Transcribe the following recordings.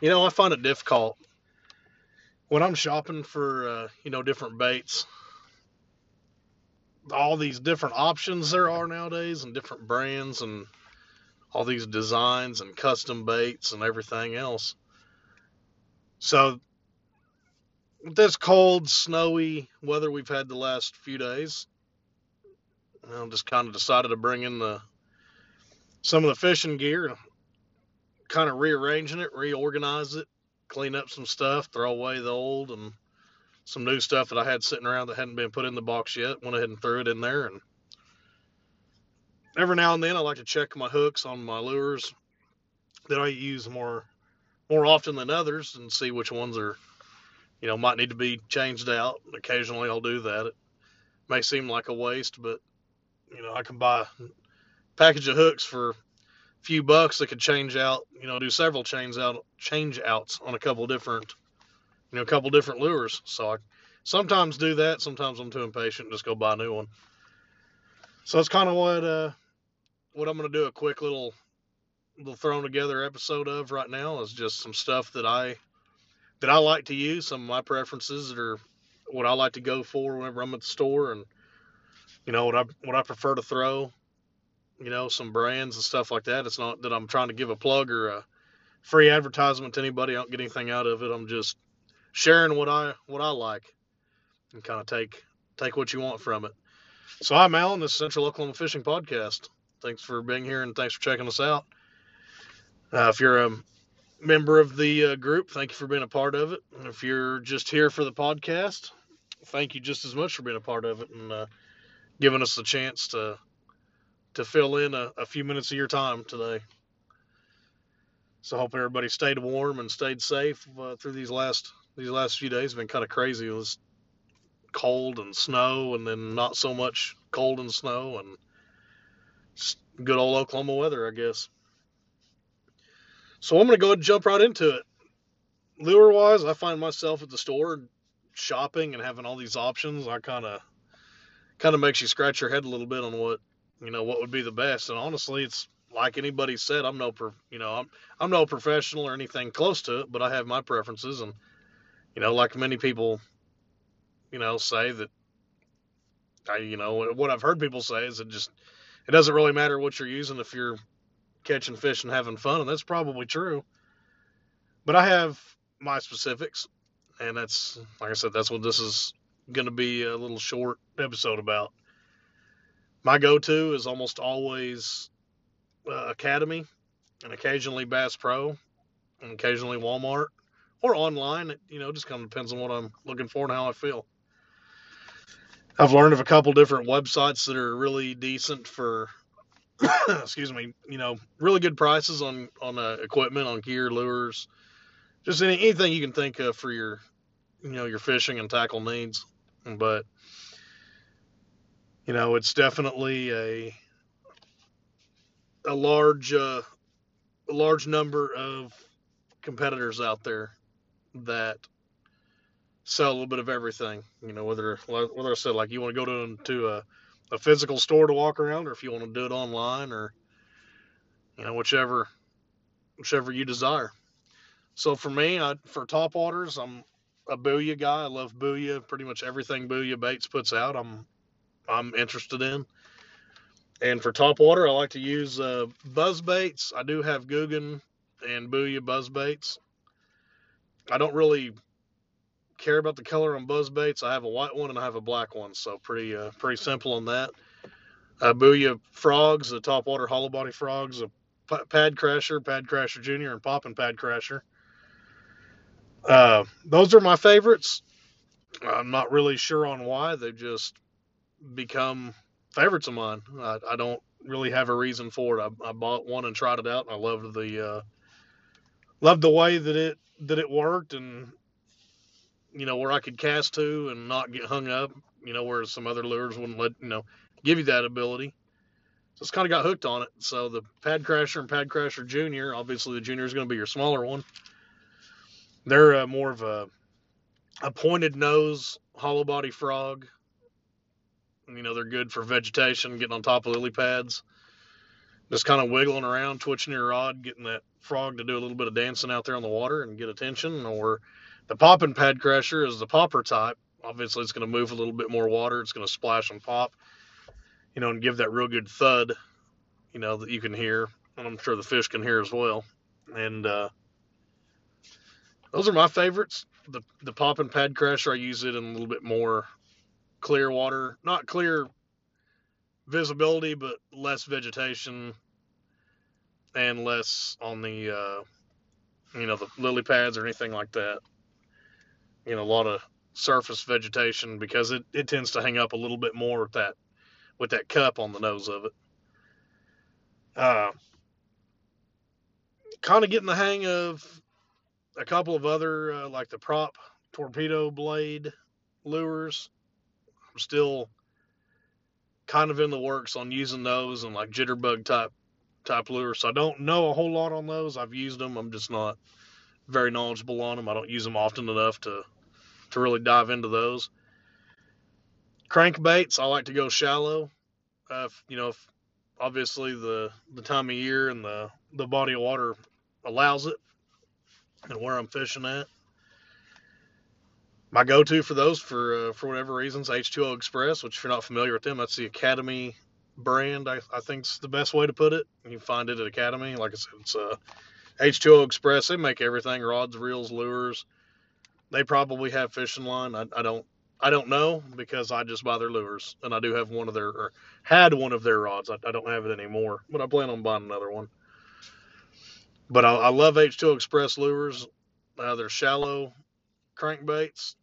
You know, I find it difficult when I'm shopping for uh, you know different baits. All these different options there are nowadays, and different brands, and all these designs and custom baits and everything else. So, with this cold, snowy weather we've had the last few days, I just kind of decided to bring in the some of the fishing gear, kind of rearranging it, reorganize it, clean up some stuff, throw away the old and some new stuff that I had sitting around that hadn't been put in the box yet. Went ahead and threw it in there. And every now and then, I like to check my hooks on my lures that I use more more often than others and see which ones are, you know, might need to be changed out. Occasionally, I'll do that. It may seem like a waste, but you know, I can buy package of hooks for few bucks that could change out, you know, do several change out change outs on a couple different, you know, a couple different lures. So I sometimes do that. Sometimes I'm too impatient and just go buy a new one. So that's kind of what uh what I'm gonna do a quick little little thrown together episode of right now is just some stuff that I that I like to use, some of my preferences that are what I like to go for whenever I'm at the store and you know what I what I prefer to throw, you know, some brands and stuff like that. It's not that I'm trying to give a plug or a free advertisement to anybody. I don't get anything out of it. I'm just sharing what I what I like and kind of take take what you want from it. So I'm Alan, this is Central Oklahoma Fishing Podcast. Thanks for being here and thanks for checking us out. Uh, if you're a member of the uh, group, thank you for being a part of it. And if you're just here for the podcast, thank you just as much for being a part of it. And uh, giving us a chance to to fill in a, a few minutes of your time today. So hope everybody stayed warm and stayed safe uh, through these last these last few days. Have been kind of crazy. It was cold and snow, and then not so much cold and snow, and good old Oklahoma weather, I guess. So I'm going to go ahead and jump right into it. Lure wise, I find myself at the store shopping and having all these options. I kind of kind of makes you scratch your head a little bit on what you know what would be the best. And honestly, it's like anybody said, I'm no you know I'm I'm no professional or anything close to it, but I have my preferences, and you know, like many people, you know, say that I you know what I've heard people say is it just it doesn't really matter what you're using if you're catching fish and having fun, and that's probably true. But I have my specifics, and that's like I said, that's what this is going to be a little short episode about. My go to is almost always uh, Academy and occasionally Bass Pro and occasionally Walmart or online. You know, just kind of depends on what I'm looking for and how I feel. I've learned of a couple different websites that are really decent for, excuse me, you know, really good prices on on uh, equipment, on gear, lures, just any, anything you can think of for your, you know, your fishing and tackle needs but you know it's definitely a a large uh, a large number of competitors out there that sell a little bit of everything. You know, whether whether I said like you want to go to to a, a physical store to walk around, or if you want to do it online, or you know whichever whichever you desire. So for me, I, for top waters, I'm a Booyah guy. I love Booyah. Pretty much everything Booyah Baits puts out, I'm I'm interested in. And for top water, I like to use uh, buzz baits. I do have Googan and Booyah buzz baits. I don't really care about the color on buzz baits. I have a white one and I have a black one, so pretty uh, pretty simple on that. Uh, Booyah frogs, the top water hollow body frogs, a pad crasher, pad crasher junior, and popping pad crasher. Uh, those are my favorites. I'm not really sure on why. They've just become favorites of mine. I, I don't really have a reason for it. I, I, bought one and tried it out, and I loved the uh, loved the way that it that it worked, and you know where I could cast to and not get hung up. You know, whereas some other lures wouldn't let you know give you that ability. So it's kind of got hooked on it. So the Pad Crasher and Pad Crasher Junior, obviously the Junior is going to be your smaller one. They're uh, more of a a pointed nose hollow body frog. You know, they're good for vegetation, getting on top of lily pads. just kind of wiggling around, twitching your rod, getting that frog to do a little bit of dancing out there on the water and get attention. Or the popping pad crasher is the popper type. Obviously, it's going to move a little bit more water. It's going to splash and pop, you know, and give that real good thud, you know, that you can hear. And I'm sure the fish can hear as well. And uh, those are my favorites. The the popping pad crasher, I use it in a little bit more clear water, not clear visibility, but less vegetation and less on the uh, you know the lily pads or anything like that. You know, a lot of surface vegetation because it, it tends to hang up a little bit more with that with that cup on the nose of it. Uh, kind of getting the hang of a couple of other uh, like the prop torpedo blade lures. I'm still kind of in the works on using those and like jitterbug type type lures. So I don't know a whole lot on those. I've used them. I'm just not very knowledgeable on them. I don't use them often enough to to really dive into those. Crankbaits, I like to go shallow. Uh, if, you know, if obviously the the time of year and the the body of water allows it, and where I'm fishing at. My go-to for those, for uh, for whatever reasons, H2O Express. Which, if you're not familiar with them, that's the Academy brand. I, I think is the best way to put it. You find it at Academy. Like I said, it's uh, H2O Express. They make everything: rods, reels, lures. They probably have fishing line. I, I don't I don't know because I just buy their lures, and I do have one of their or had one of their rods. I, I don't have it anymore, but I plan on buying another one. But I, I love H2O Express lures. Uh, they're shallow crankbaits.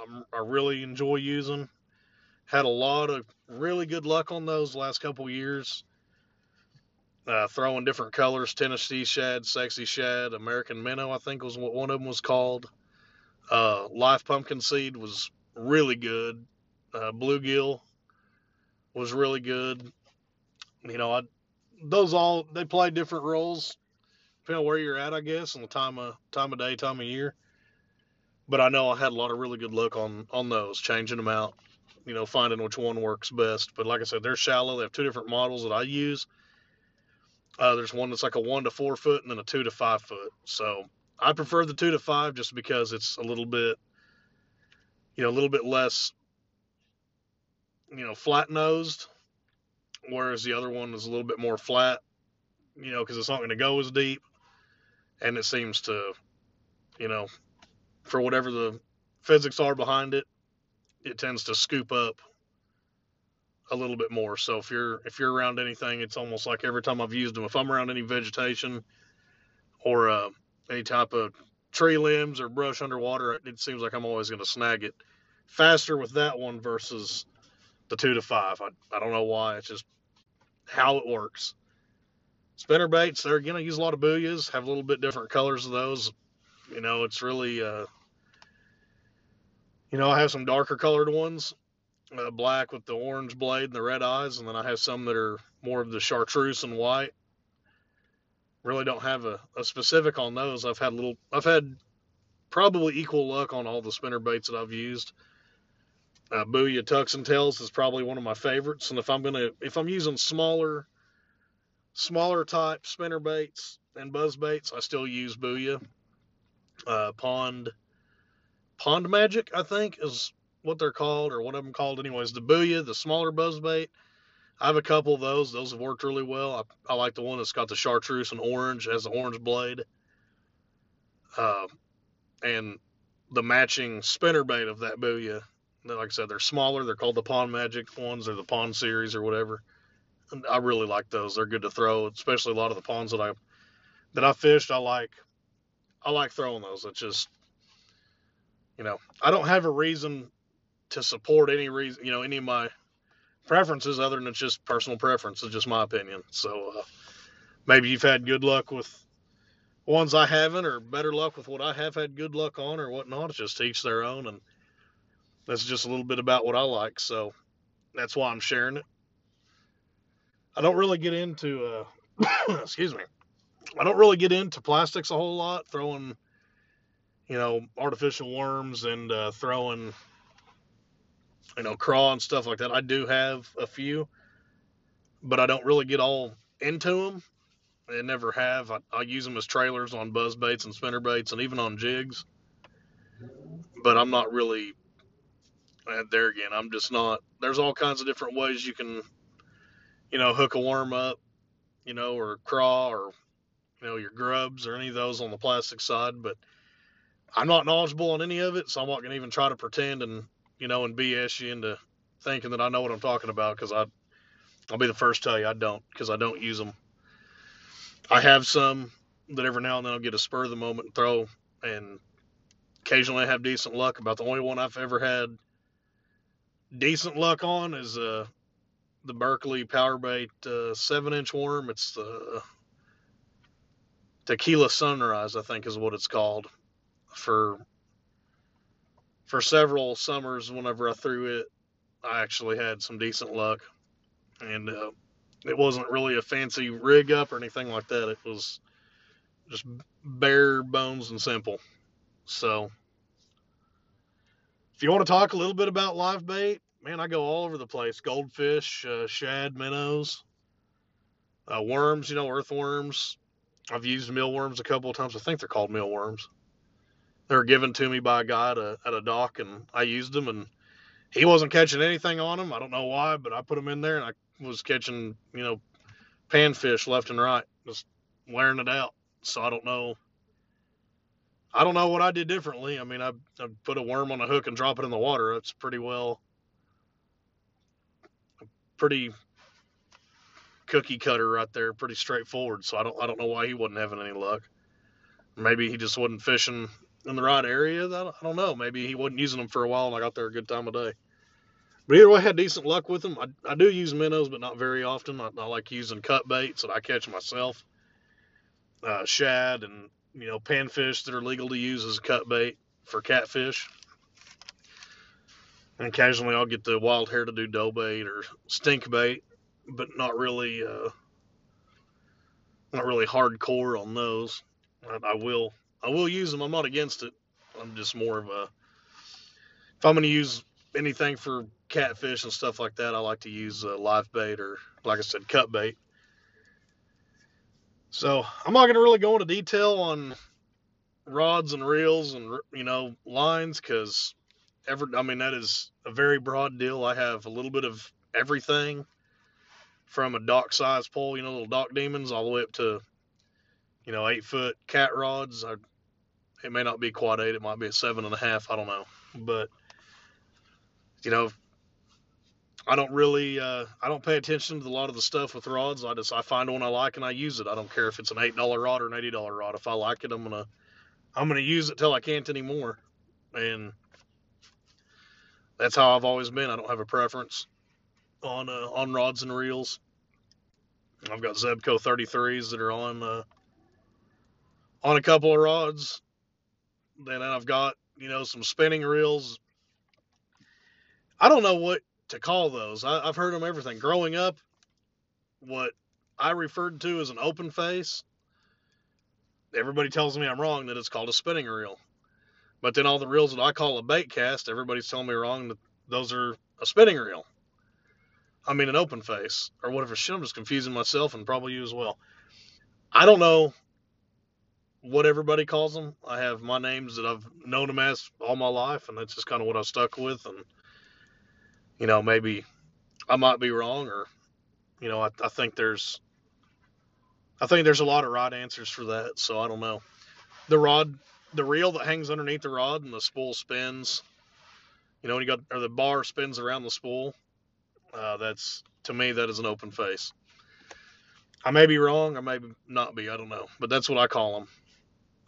I'm, I really enjoy using. Had a lot of really good luck on those last couple years. Uh, throwing different colors: Tennessee shad, sexy shad, American minnow. I think was what one of them was called. Uh, live pumpkin seed was really good. Uh, bluegill was really good. You know, I those all they play different roles depending on where you're at, I guess, and the time of time of day, time of year. But I know I had a lot of really good luck on on those, changing them out, you know, finding which one works best. But like I said, they're shallow. They have two different models that I use. Uh, there's one that's like a one to four foot, and then a two to five foot. So I prefer the two to five just because it's a little bit, you know, a little bit less, you know, flat nosed, whereas the other one is a little bit more flat, you know, because it's not going to go as deep and it seems to, you know, for whatever the physics are behind it, it tends to scoop up a little bit more. So if you're if you're around anything, it's almost like every time I've used them, if I'm around any vegetation or uh, any type of tree limbs or brush underwater, it seems like I'm always going to snag it faster with that one versus the two to five. I, I don't know why. It's just how it works. Spinner baits, they're going to use a lot of booyahs, have a little bit different colors of those. You know, it's really, uh, you know, I have some darker colored ones, uh, black with the orange blade and the red eyes, and then I have some that are more of the chartreuse and white. Really don't have a, a specific on those. I've had little, I've had probably equal luck on all the spinner baits that I've used. Uh, Booyah Tucks and Tails is probably one of my favorites, and if I'm gonna, if I'm using smaller smaller type spinner baits and buzz baits, I still use Booyah. Uh, pond Pond Magic, I think, is what they're called, or one of them called, anyways. The Booyah, the smaller buzz bait. I have a couple of those. Those have worked really well. I, I like the one that's got the chartreuse and orange, has the orange blade. Uh, and the matching spinner bait of that Booyah. Like I said, they're smaller. They're called the Pond Magic ones or the Pond series or whatever. I really like those. They're good to throw, especially a lot of the ponds that I that I fished. I like I like throwing those. It's just you know I don't have a reason to support any reason you know any of my preferences other than it's just personal preference. It's just my opinion. So uh, maybe you've had good luck with ones I haven't, or better luck with what I have had good luck on, or whatnot. It's just each their own, and that's just a little bit about what I like. So that's why I'm sharing it. I don't really get into, uh, excuse me, I don't really get into plastics a whole lot, throwing, you know, artificial worms and uh, throwing, you know, craw and stuff like that. I do have a few, but I don't really get all into them. I never have. I, I use them as trailers on buzz baits and spinner baits and even on jigs. But I'm not really uh, there again. I'm just not. There's all kinds of different ways you can, you know, hook a worm up, you know, or craw or you know your grubs or any of those on the plastic side. But I'm not knowledgeable on any of it, so I'm not gonna even try to pretend and you know and BS you into thinking that I know what I'm talking about because I I'll be the first to tell you I don't because I don't use them. I have some that every now and then I'll get a spur of the moment and throw, and occasionally I have decent luck. About the only one I've ever had decent luck on is uh, the Berkley Powerbait uh, seven inch worm. It's the Tequila Sunrise, I think, is what it's called. For for several summers, whenever I threw it, I actually had some decent luck, and uh, it wasn't really a fancy rig up or anything like that. It was just bare bones and simple. So, if you want to talk a little bit about live bait, man, I go all over the place: goldfish, uh, shad, minnows, uh, worms. You know, earthworms. I've used mealworms a couple of times. I think they're called mealworms. They were given to me by a guy at a, at a dock, and I used them, and he wasn't catching anything on them. I don't know why, but I put them in there, and I was catching, you know, panfish left and right, just wearing it out. So I don't know. I don't know what I did differently. I mean, I, I put a worm on a hook and drop it in the water. It's pretty well, pretty cookie cutter right there, pretty straightforward. So I don't I don't know why he wasn't having any luck. Maybe he just wasn't fishing in the right area. I don't know. Maybe he wasn't using them for a while and I got there a good time of day. But either way, I had decent luck with them. I, I do use minnows, but not very often. I, I like using cut baits that I catch myself. Uh, shad and you know panfish that are legal to use as cut bait for catfish. And occasionally I'll get the wild hair to do dough bait or stink bait, but not really, uh, not really hardcore on those. I, I will, I will use them. I'm not against it. I'm just more of a. If I'm going to use anything for catfish and stuff like that, I like to use uh, live bait or, like I said, cut bait. So I'm not going to really go into detail on rods and reels and you know lines because ever I mean that is a very broad deal. I have a little bit of everything from a dock size pole, you know, little dock demons, all the way up to you know eight foot cat rods. I, it may not be quad eight, it might be a seven and a half. I don't know, but you know, I don't really, uh, I don't pay attention to a lot of the stuff with rods. I just, I find one I like and I use it. I don't care if it's an eight dollar rod or an eighty dollar rod. If I like it, I'm gonna, I'm gonna use it till I can't anymore, and that's how I've always been. I don't have a preference on uh, on rods and reels. I've got Zebco 33s that are on uh, on a couple of rods. Then I've got you know some spinning reels I don't know what to call those. I, have heard them everything. Growing up, what I referred to as an open face, everybody tells me I'm wrong that it's called a spinning reel. But then all the reels that I call a bait cast, everybody's telling me wrong that those are a spinning reel. I mean an open face or whatever shit. I'm just confusing myself and probably you as well. I don't know what everybody calls them. I have my names that I've known them as all my life, and that's just kind of what I stuck with. And you know, maybe I might be wrong, or you know, I, I think there's I think there's a lot of right answers for that. So I don't know. The rod, the reel that hangs underneath the rod, and the spool spins. You know, when you got or the bar spins around the spool. Uh, that's to me that is an open face. I may be wrong, I may not be. I don't know, but that's what I call them.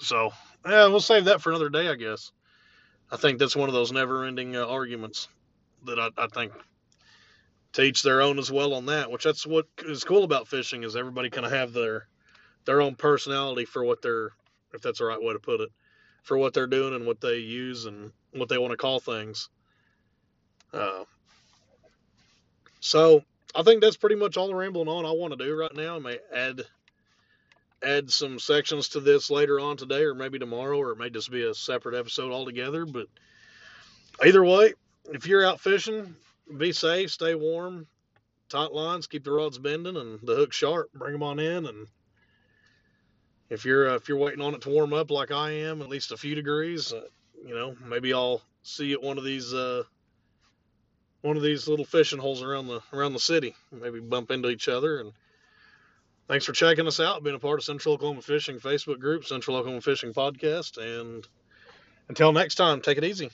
So yeah, we'll save that for another day, I guess. I think that's one of those never-ending uh, arguments that I, I think teach their own as well on that. Which that's what is cool about fishing is everybody kind of have their their own personality for what they're if that's the right way to put it for what they're doing and what they use and what they want to call things. Uh, so I think that's pretty much all the rambling on I want to do right now. I may add add some sections to this later on today or maybe tomorrow or it may just be a separate episode altogether. But either way, if you're out fishing, be safe, stay warm, tight lines, keep the rods bending and the hook sharp. Bring them on in, and if you're uh, if you're waiting on it to warm up like I am, at least a few degrees, uh, you know, maybe I'll see you at one of these uh, one of these little fishing holes around the around the city. Maybe bump into each other. And thanks for checking us out. Being a part of Central Oklahoma Fishing Facebook group, Central Oklahoma Fishing Podcast, and until next time, take it easy.